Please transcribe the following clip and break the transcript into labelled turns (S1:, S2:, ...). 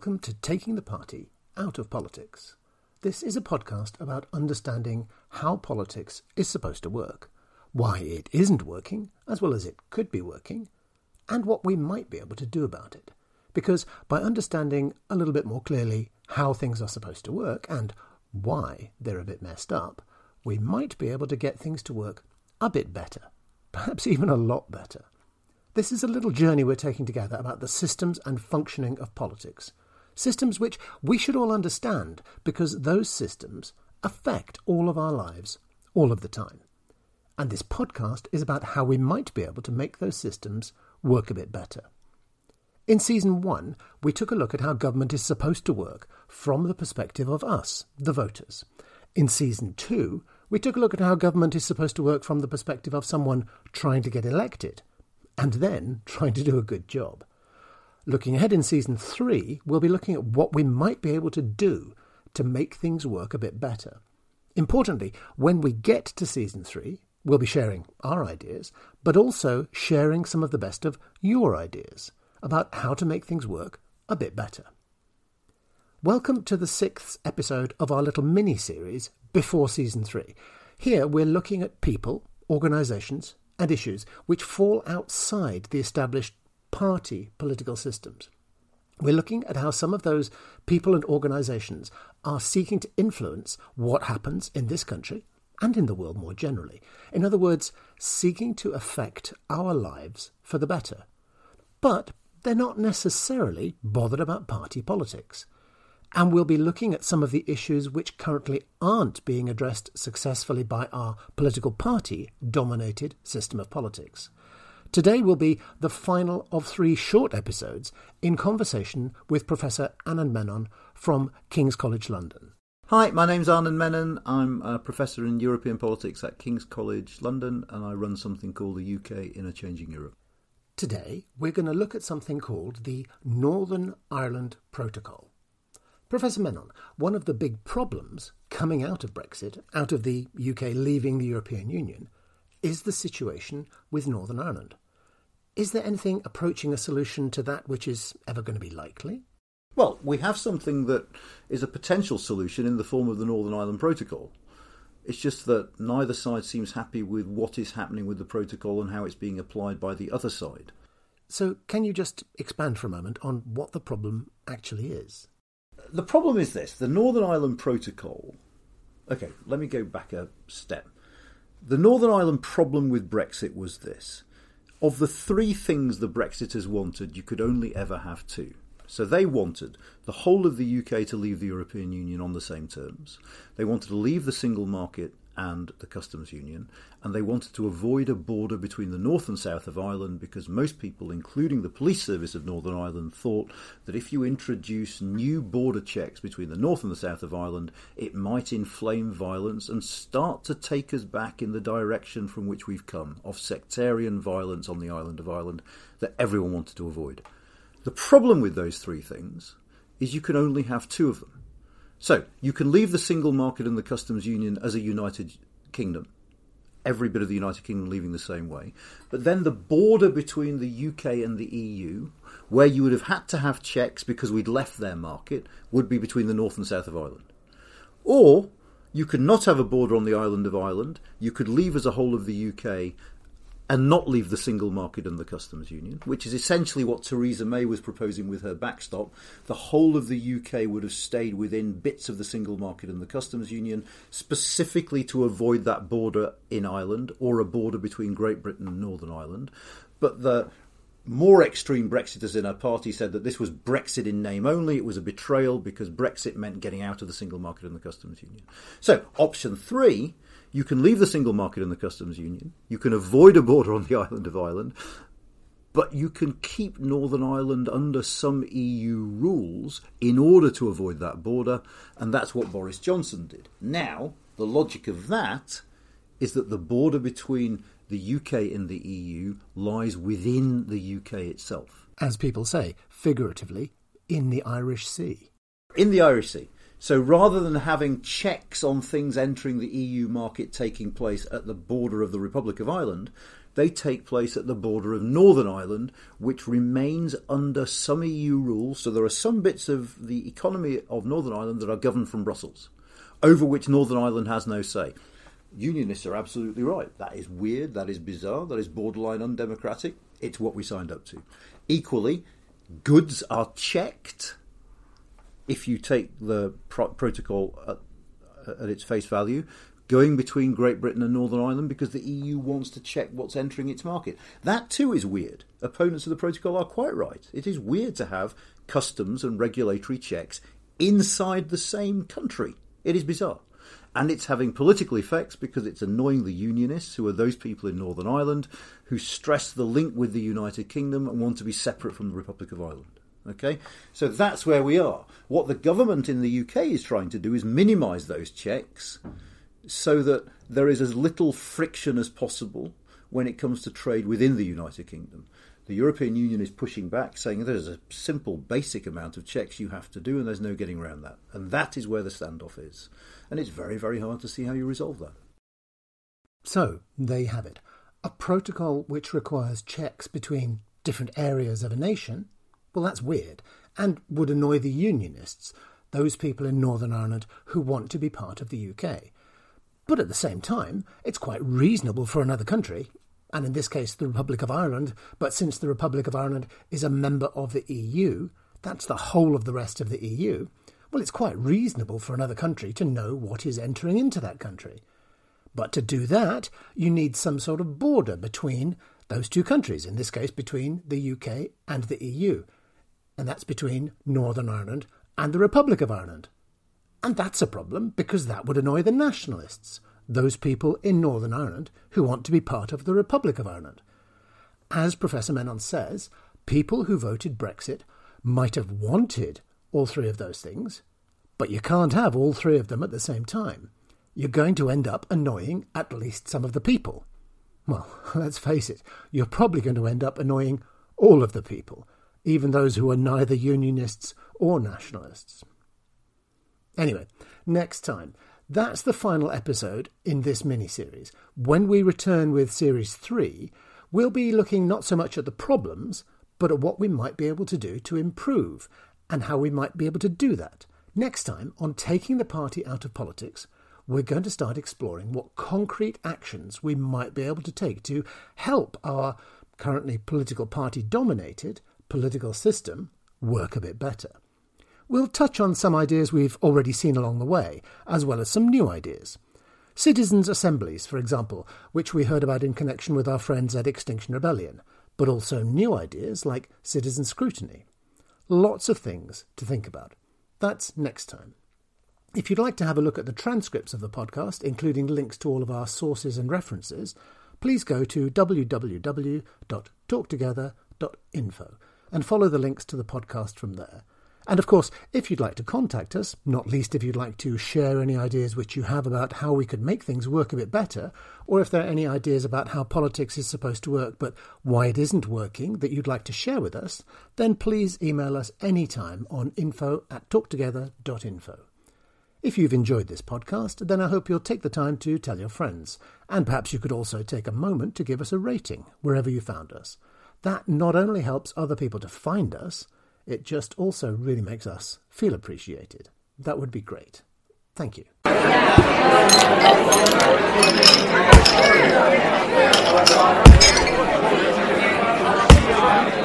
S1: welcome to Taking the Party Out of Politics. This is a podcast about understanding how politics is supposed to work, why it isn't working as well as it could be working, and what we might be able to do about it. Because by understanding a little bit more clearly how things are supposed to work and why they're a bit messed up, we might be able to get things to work a bit better, perhaps even a lot better. This is a little journey we're taking together about the systems and functioning of politics. Systems which we should all understand because those systems affect all of our lives all of the time. And this podcast is about how we might be able to make those systems work a bit better. In season one, we took a look at how government is supposed to work from the perspective of us, the voters. In season two, we took a look at how government is supposed to work from the perspective of someone trying to get elected and then trying to do a good job. Looking ahead in season three, we'll be looking at what we might be able to do to make things work a bit better. Importantly, when we get to season three, we'll be sharing our ideas, but also sharing some of the best of your ideas about how to make things work a bit better. Welcome to the sixth episode of our little mini series before season three. Here we're looking at people, organisations, and issues which fall outside the established party political systems. We're looking at how some of those people and organisations are seeking to influence what happens in this country and in the world more generally. In other words, seeking to affect our lives for the better. But they're not necessarily bothered about party politics and we'll be looking at some of the issues which currently aren't being addressed successfully by our political party dominated system of politics. Today will be the final of three short episodes in conversation with Professor Anand Menon from King's College London.
S2: Hi, my name's Anand Menon. I'm a professor in European politics at King's College London and I run something called the UK in a Changing Europe.
S1: Today, we're going to look at something called the Northern Ireland Protocol. Professor Menon, one of the big problems coming out of Brexit, out of the UK leaving the European Union, is the situation with Northern Ireland. Is there anything approaching a solution to that which is ever going to be likely?
S2: Well, we have something that is a potential solution in the form of the Northern Ireland Protocol. It's just that neither side seems happy with what is happening with the protocol and how it's being applied by the other side.
S1: So, can you just expand for a moment on what the problem actually is?
S2: the problem is this the Northern Ireland Protocol. Okay, let me go back a step. The Northern Ireland problem with Brexit was this. Of the three things the Brexiters wanted, you could only ever have two. So they wanted the whole of the UK to leave the European Union on the same terms. They wanted to leave the single market and the customs union, and they wanted to avoid a border between the north and south of Ireland because most people, including the police service of Northern Ireland, thought that if you introduce new border checks between the north and the south of Ireland, it might inflame violence and start to take us back in the direction from which we've come, of sectarian violence on the island of Ireland that everyone wanted to avoid. The problem with those three things is you can only have two of them. So you can leave the single market and the customs union as a united kingdom. Every bit of the United Kingdom leaving the same way. But then the border between the UK and the EU, where you would have had to have checks because we'd left their market, would be between the north and south of Ireland. Or you could not have a border on the island of Ireland. You could leave as a whole of the UK and not leave the single market and the customs union, which is essentially what Theresa May was proposing with her backstop. The whole of the UK would have stayed within bits of the single market and the customs union, specifically to avoid that border in Ireland or a border between Great Britain and Northern Ireland. But the more extreme Brexiters in her party said that this was Brexit in name only. It was a betrayal because Brexit meant getting out of the single market and the customs union. So, option three you can leave the single market and the customs union. You can avoid a border on the island of Ireland, but you can keep Northern Ireland under some EU rules in order to avoid that border, and that's what Boris Johnson did. Now, the logic of that is that the border between the UK and the EU lies within the UK itself.
S1: As people say, figuratively, in the Irish Sea.
S2: In the Irish Sea. So rather than having checks on things entering the EU market taking place at the border of the Republic of Ireland, they take place at the border of Northern Ireland, which remains under some EU rules. So there are some bits of the economy of Northern Ireland that are governed from Brussels, over which Northern Ireland has no say. Unionists are absolutely right. That is weird, that is bizarre, that is borderline undemocratic. It's what we signed up to. Equally, goods are checked if you take the pro- protocol at, at its face value going between Great Britain and Northern Ireland because the EU wants to check what's entering its market. That too is weird. Opponents of the protocol are quite right. It is weird to have customs and regulatory checks inside the same country. It is bizarre. And it's having political effects because it's annoying the Unionists, who are those people in Northern Ireland who stress the link with the United Kingdom and want to be separate from the Republic of Ireland. Okay, so that's where we are. What the government in the UK is trying to do is minimise those checks so that there is as little friction as possible when it comes to trade within the United Kingdom. The European Union is pushing back, saying there's a simple, basic amount of checks you have to do, and there's no getting around that. And that is where the standoff is. And it's very, very hard to see how you resolve that.
S1: So, there you have it. A protocol which requires checks between different areas of a nation well, that's weird, and would annoy the Unionists, those people in Northern Ireland who want to be part of the UK. But at the same time, it's quite reasonable for another country, and in this case the Republic of Ireland, but since the Republic of Ireland is a member of the EU, that's the whole of the rest of the EU, well, it's quite reasonable for another country to know what is entering into that country. But to do that, you need some sort of border between those two countries, in this case between the UK and the EU and that's between Northern Ireland and the Republic of Ireland. And that's a problem because that would annoy the nationalists, those people in Northern Ireland who want to be part of the Republic of Ireland. As Professor Menon says, people who voted Brexit might have wanted all three of those things, but you can't have all three of them at the same time. You're going to end up annoying at least some of the people. Well, let's face it, you're probably going to end up annoying all of the people even those who are neither Unionists or Nationalists. Anyway, next time. That's the final episode in this mini series. When we return with Series 3, we'll be looking not so much at the problems, but at what we might be able to do to improve and how we might be able to do that. Next time, on taking the party out of politics, we're going to start exploring what concrete actions we might be able to take to help our currently political party dominated political system work a bit better. We'll touch on some ideas we've already seen along the way, as well as some new ideas. Citizens' assemblies, for example, which we heard about in connection with our friends at Extinction Rebellion, but also new ideas like citizen scrutiny. Lots of things to think about. That's next time. If you'd like to have a look at the transcripts of the podcast, including links to all of our sources and references, please go to www.talktogether.info and follow the links to the podcast from there. And of course, if you'd like to contact us, not least if you'd like to share any ideas which you have about how we could make things work a bit better, or if there are any ideas about how politics is supposed to work but why it isn't working that you'd like to share with us, then please email us anytime on info at talktogether.info. If you've enjoyed this podcast, then I hope you'll take the time to tell your friends, and perhaps you could also take a moment to give us a rating wherever you found us that not only helps other people to find us, it just also really makes us feel appreciated. That would be great. Thank you. Yeah.